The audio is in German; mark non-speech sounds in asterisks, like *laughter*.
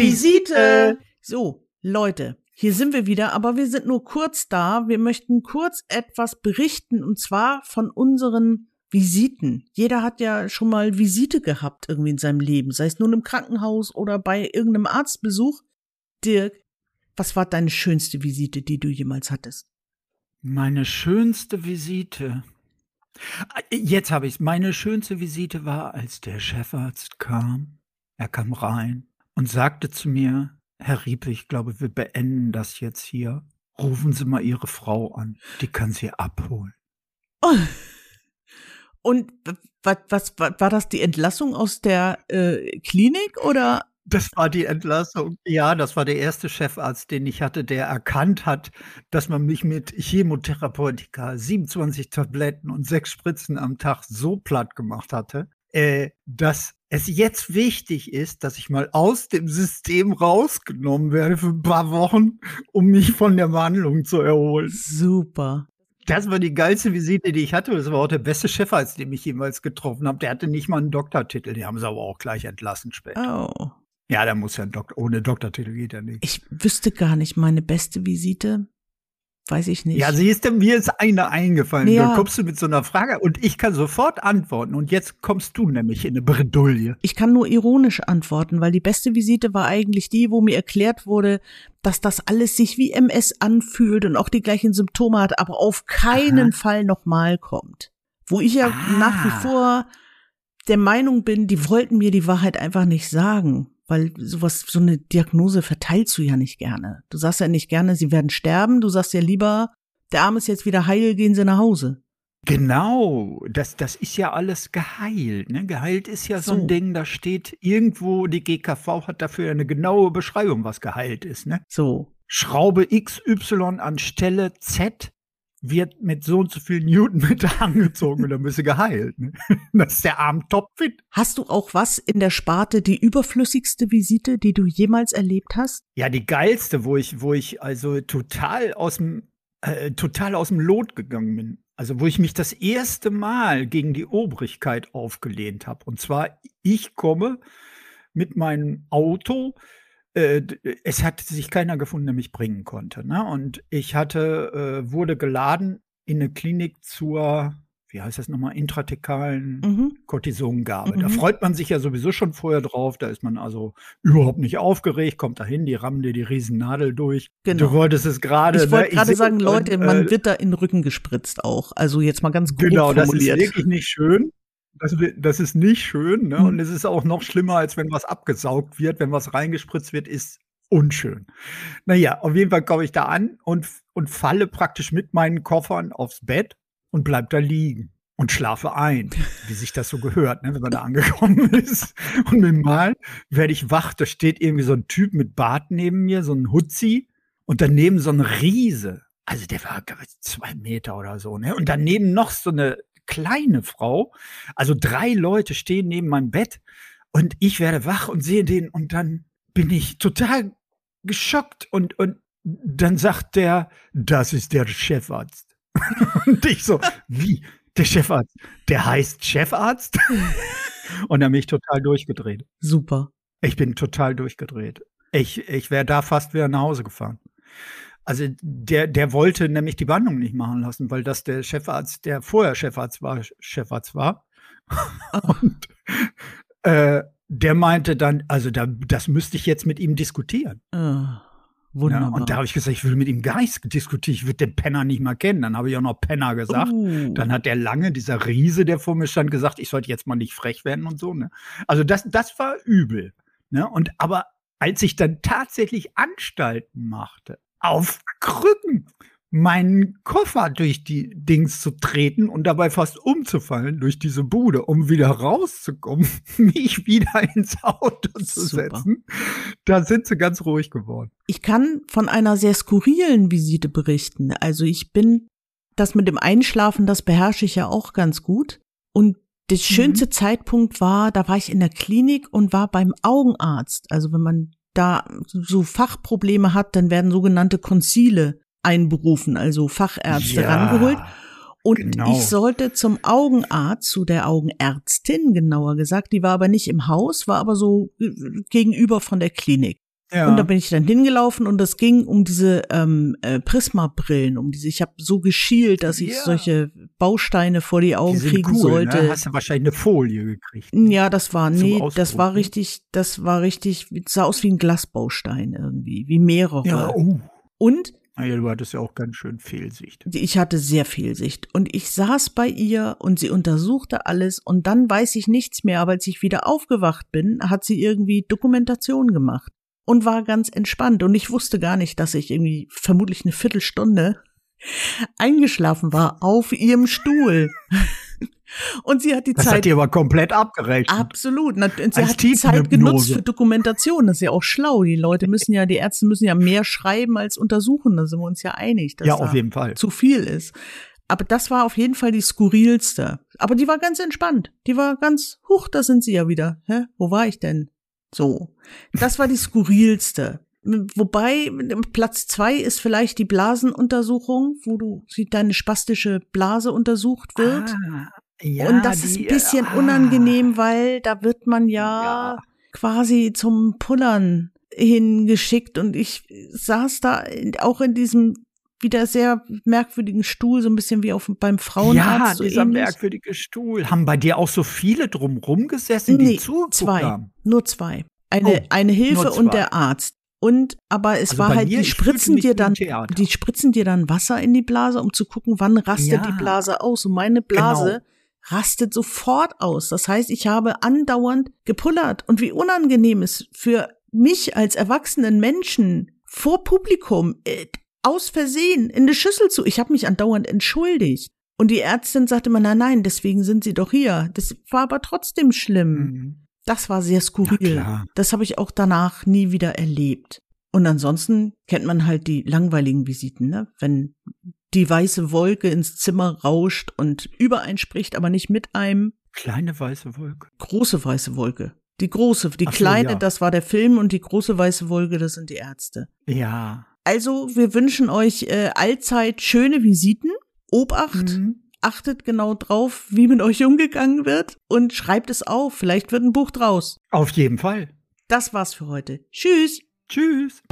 Visite. So, Leute, hier sind wir wieder, aber wir sind nur kurz da. Wir möchten kurz etwas berichten und zwar von unseren Visiten. Jeder hat ja schon mal Visite gehabt irgendwie in seinem Leben, sei es nun im Krankenhaus oder bei irgendeinem Arztbesuch. Dirk, was war deine schönste Visite, die du jemals hattest? Meine schönste Visite. Jetzt habe ich's. Meine schönste Visite war, als der Chefarzt kam. Er kam rein und sagte zu mir, Herr Riepe, ich glaube, wir beenden das jetzt hier. Rufen Sie mal Ihre Frau an. Die kann Sie abholen. Oh. *laughs* Und was, was, was war das die Entlassung aus der äh, Klinik oder? Das war die Entlassung. Ja, das war der erste Chefarzt, den ich hatte, der erkannt hat, dass man mich mit Chemotherapeutika, 27 Tabletten und sechs Spritzen am Tag so platt gemacht hatte, äh, dass es jetzt wichtig ist, dass ich mal aus dem System rausgenommen werde für ein paar Wochen, um mich von der Behandlung zu erholen. Super. Das war die geilste Visite, die ich hatte. Das war auch der beste Chefarzt, den ich jemals getroffen habe. Der hatte nicht mal einen Doktortitel. Die haben sie aber auch gleich entlassen später. Oh. Ja, der muss ja ein Doktor, ohne Doktortitel geht er nicht. Ich wüsste gar nicht meine beste Visite. Weiß ich nicht. Ja, siehst du, mir ist eine eingefallen. Ja. Dann kommst du mit so einer Frage und ich kann sofort antworten. Und jetzt kommst du nämlich in eine Bredouille. Ich kann nur ironisch antworten, weil die beste Visite war eigentlich die, wo mir erklärt wurde, dass das alles sich wie MS anfühlt und auch die gleichen Symptome hat, aber auf keinen Aha. Fall nochmal kommt. Wo ich ja Ah. nach wie vor der Meinung bin, die wollten mir die Wahrheit einfach nicht sagen. Weil sowas, so eine Diagnose verteilst du ja nicht gerne. Du sagst ja nicht gerne, sie werden sterben. Du sagst ja lieber, der Arm ist jetzt wieder heil, gehen sie nach Hause. Genau, das, das ist ja alles geheilt. Ne? Geheilt ist ja so, So. ein Ding, da steht irgendwo, die GKV hat dafür eine genaue Beschreibung, was geheilt ist. Ne? So. Schraube XY an Stelle Z wird mit so und so viel Newtonmeter *laughs* angezogen und dann bist du geheilt. Ne? *laughs* Das ist der Arm topfit. Hast du auch was in der Sparte, die überflüssigste Visite, die du jemals erlebt hast? Ja, die geilste, wo ich, wo ich also total aus dem, äh, total aus dem Lot gegangen bin. Also wo ich mich das erste Mal gegen die Obrigkeit aufgelehnt habe. Und zwar, ich komme mit meinem Auto. Äh, d- es hat sich keiner gefunden, der mich bringen konnte. Ne? Und ich hatte, äh, wurde geladen in eine Klinik zur, wie heißt das nochmal, intratekalen Mhm. Cortisongabe. Da Mhm. freut man sich ja sowieso schon vorher drauf. Da ist man also überhaupt nicht aufgeregt, kommt dahin, die rammen dir die Riesennadel durch. Genau. Du wolltest es gerade. Ich wollte ne? gerade sagen, Leute, und, man äh, wird da in den Rücken gespritzt auch. Also jetzt mal ganz grob Genau, das ist formuliert. wirklich nicht schön. Das, das ist nicht schön. Ne? Mhm. Und es ist auch noch schlimmer, als wenn was abgesaugt wird. Wenn was reingespritzt wird, ist unschön. Naja, auf jeden Fall komme ich da an und, und falle praktisch mit meinen Koffern aufs Bett und bleib da liegen und schlafe ein, wie sich das so gehört, ne, wenn man da *laughs* angekommen ist. Und mit dem Mal werde ich wach, da steht irgendwie so ein Typ mit Bart neben mir, so ein Hutzi und daneben so ein Riese. Also der war, ich, zwei Meter oder so, ne? Und daneben noch so eine kleine Frau. Also drei Leute stehen neben meinem Bett und ich werde wach und sehe den und dann bin ich total geschockt und, und dann sagt der, das ist der Chefarzt. *laughs* und ich so, wie? Der Chefarzt? Der heißt Chefarzt? *laughs* und dann bin ich total durchgedreht. Super. Ich bin total durchgedreht. Ich, ich wäre da fast wieder nach Hause gefahren. Also der, der wollte nämlich die Behandlung nicht machen lassen, weil das der Chefarzt, der vorher Chefarzt war, Chefarzt war. *laughs* Und äh, der meinte dann, also da, das müsste ich jetzt mit ihm diskutieren. Äh, Ja, wunderbar. und da habe ich gesagt, ich will mit ihm gar nichts diskutieren, ich würde den Penner nicht mal kennen. Dann habe ich auch noch Penner gesagt. Uh, Dann hat der lange, dieser Riese, der vor mir stand, gesagt, ich sollte jetzt mal nicht frech werden und so. Ne? Also das, das war übel. Ne? Und aber als ich dann tatsächlich Anstalten machte, auf Krücken meinen Koffer durch die Dings zu treten und dabei fast umzufallen durch diese Bude, um wieder rauszukommen, *laughs* mich wieder ins Auto zu Super. setzen, da sind sie ganz ruhig geworden. ich kann von einer sehr skurrilen Visite berichten. Also ich bin, das mit dem Einschlafen, das beherrsche ich ja auch ganz gut. Und der schönste Zeitpunkt war, da war ich in der Klinik und war beim Augenarzt. Also wenn man da so Fachprobleme hat, dann werden sogenannte Konzile einberufen, also Fachärzte rangeholt. Und genau. ich sollte zum Augenarzt, zu der Augenärztin genauer gesagt, die war aber nicht im Haus, war aber so äh, gegenüber von der Klinik. Ja. Und da bin ich dann hingelaufen und es ging um diese ähm, äh, Prisma-Brillen, um diese. Ich habe so geschielt, dass ich ja. solche Bausteine vor die Augen die kriegen cool, ne? sollte. Ne? Hast du wahrscheinlich eine Folie gekriegt. Ja, das war nee, das war richtig, das war richtig, sah aus wie ein Glasbaustein irgendwie, wie mehrere. Ja, oh. Und ja, du hattest ja auch ganz schön Fehlsicht. Ich hatte sehr Fehlsicht. Und ich saß bei ihr und sie untersuchte alles und dann weiß ich nichts mehr, aber als ich wieder aufgewacht bin, hat sie irgendwie Dokumentation gemacht und war ganz entspannt. Und ich wusste gar nicht, dass ich irgendwie vermutlich eine Viertelstunde eingeschlafen war auf ihrem Stuhl. *laughs* Und sie hat die das Zeit. hat die aber komplett abgerechnet. Absolut. Und sie Als hat die Zeit genutzt für Dokumentation. Das ist ja auch schlau. Die Leute müssen ja, die Ärzte müssen ja mehr schreiben als untersuchen. Da sind wir uns ja einig, dass ja, auf jeden Fall. zu viel ist. Aber das war auf jeden Fall die skurrilste. Aber die war ganz entspannt. Die war ganz, huch, da sind sie ja wieder. Hä? Wo war ich denn? So. Das war die skurrilste. Wobei Platz zwei ist vielleicht die Blasenuntersuchung, wo du deine spastische Blase untersucht wird. Ah, ja, und das die, ist ein bisschen ah. unangenehm, weil da wird man ja, ja, quasi zum Pullern hingeschickt und ich saß da auch in diesem wieder sehr merkwürdigen Stuhl, so ein bisschen wie auf beim Frauenarzt. Ja, so dieser ähnlich. merkwürdige Stuhl. Haben bei dir auch so viele drumrum gesessen, die nee, zwei, haben? nur zwei. Eine, oh, eine Hilfe und der Arzt. Und aber es also war halt, die spritzen dir dann, die spritzen dir dann Wasser in die Blase, um zu gucken, wann rastet ja, die Blase aus. Und meine Blase genau rastet sofort aus. Das heißt, ich habe andauernd gepullert. Und wie unangenehm es für mich als erwachsenen Menschen vor Publikum äh, aus Versehen in eine Schüssel zu. Ich habe mich andauernd entschuldigt. Und die Ärztin sagte immer, nein, nein, deswegen sind sie doch hier. Das war aber trotzdem schlimm. Mhm. Das war sehr skurril. Das habe ich auch danach nie wieder erlebt. Und ansonsten kennt man halt die langweiligen Visiten, ne? Wenn die weiße Wolke ins Zimmer rauscht und über einen spricht, aber nicht mit einem. Kleine weiße Wolke. Große weiße Wolke. Die große, die so, kleine, ja. das war der Film und die große weiße Wolke, das sind die Ärzte. Ja. Also, wir wünschen euch äh, allzeit schöne Visiten. Obacht. Mhm. Achtet genau drauf, wie mit euch umgegangen wird und schreibt es auf. Vielleicht wird ein Buch draus. Auf jeden Fall. Das war's für heute. Tschüss. Tschüss.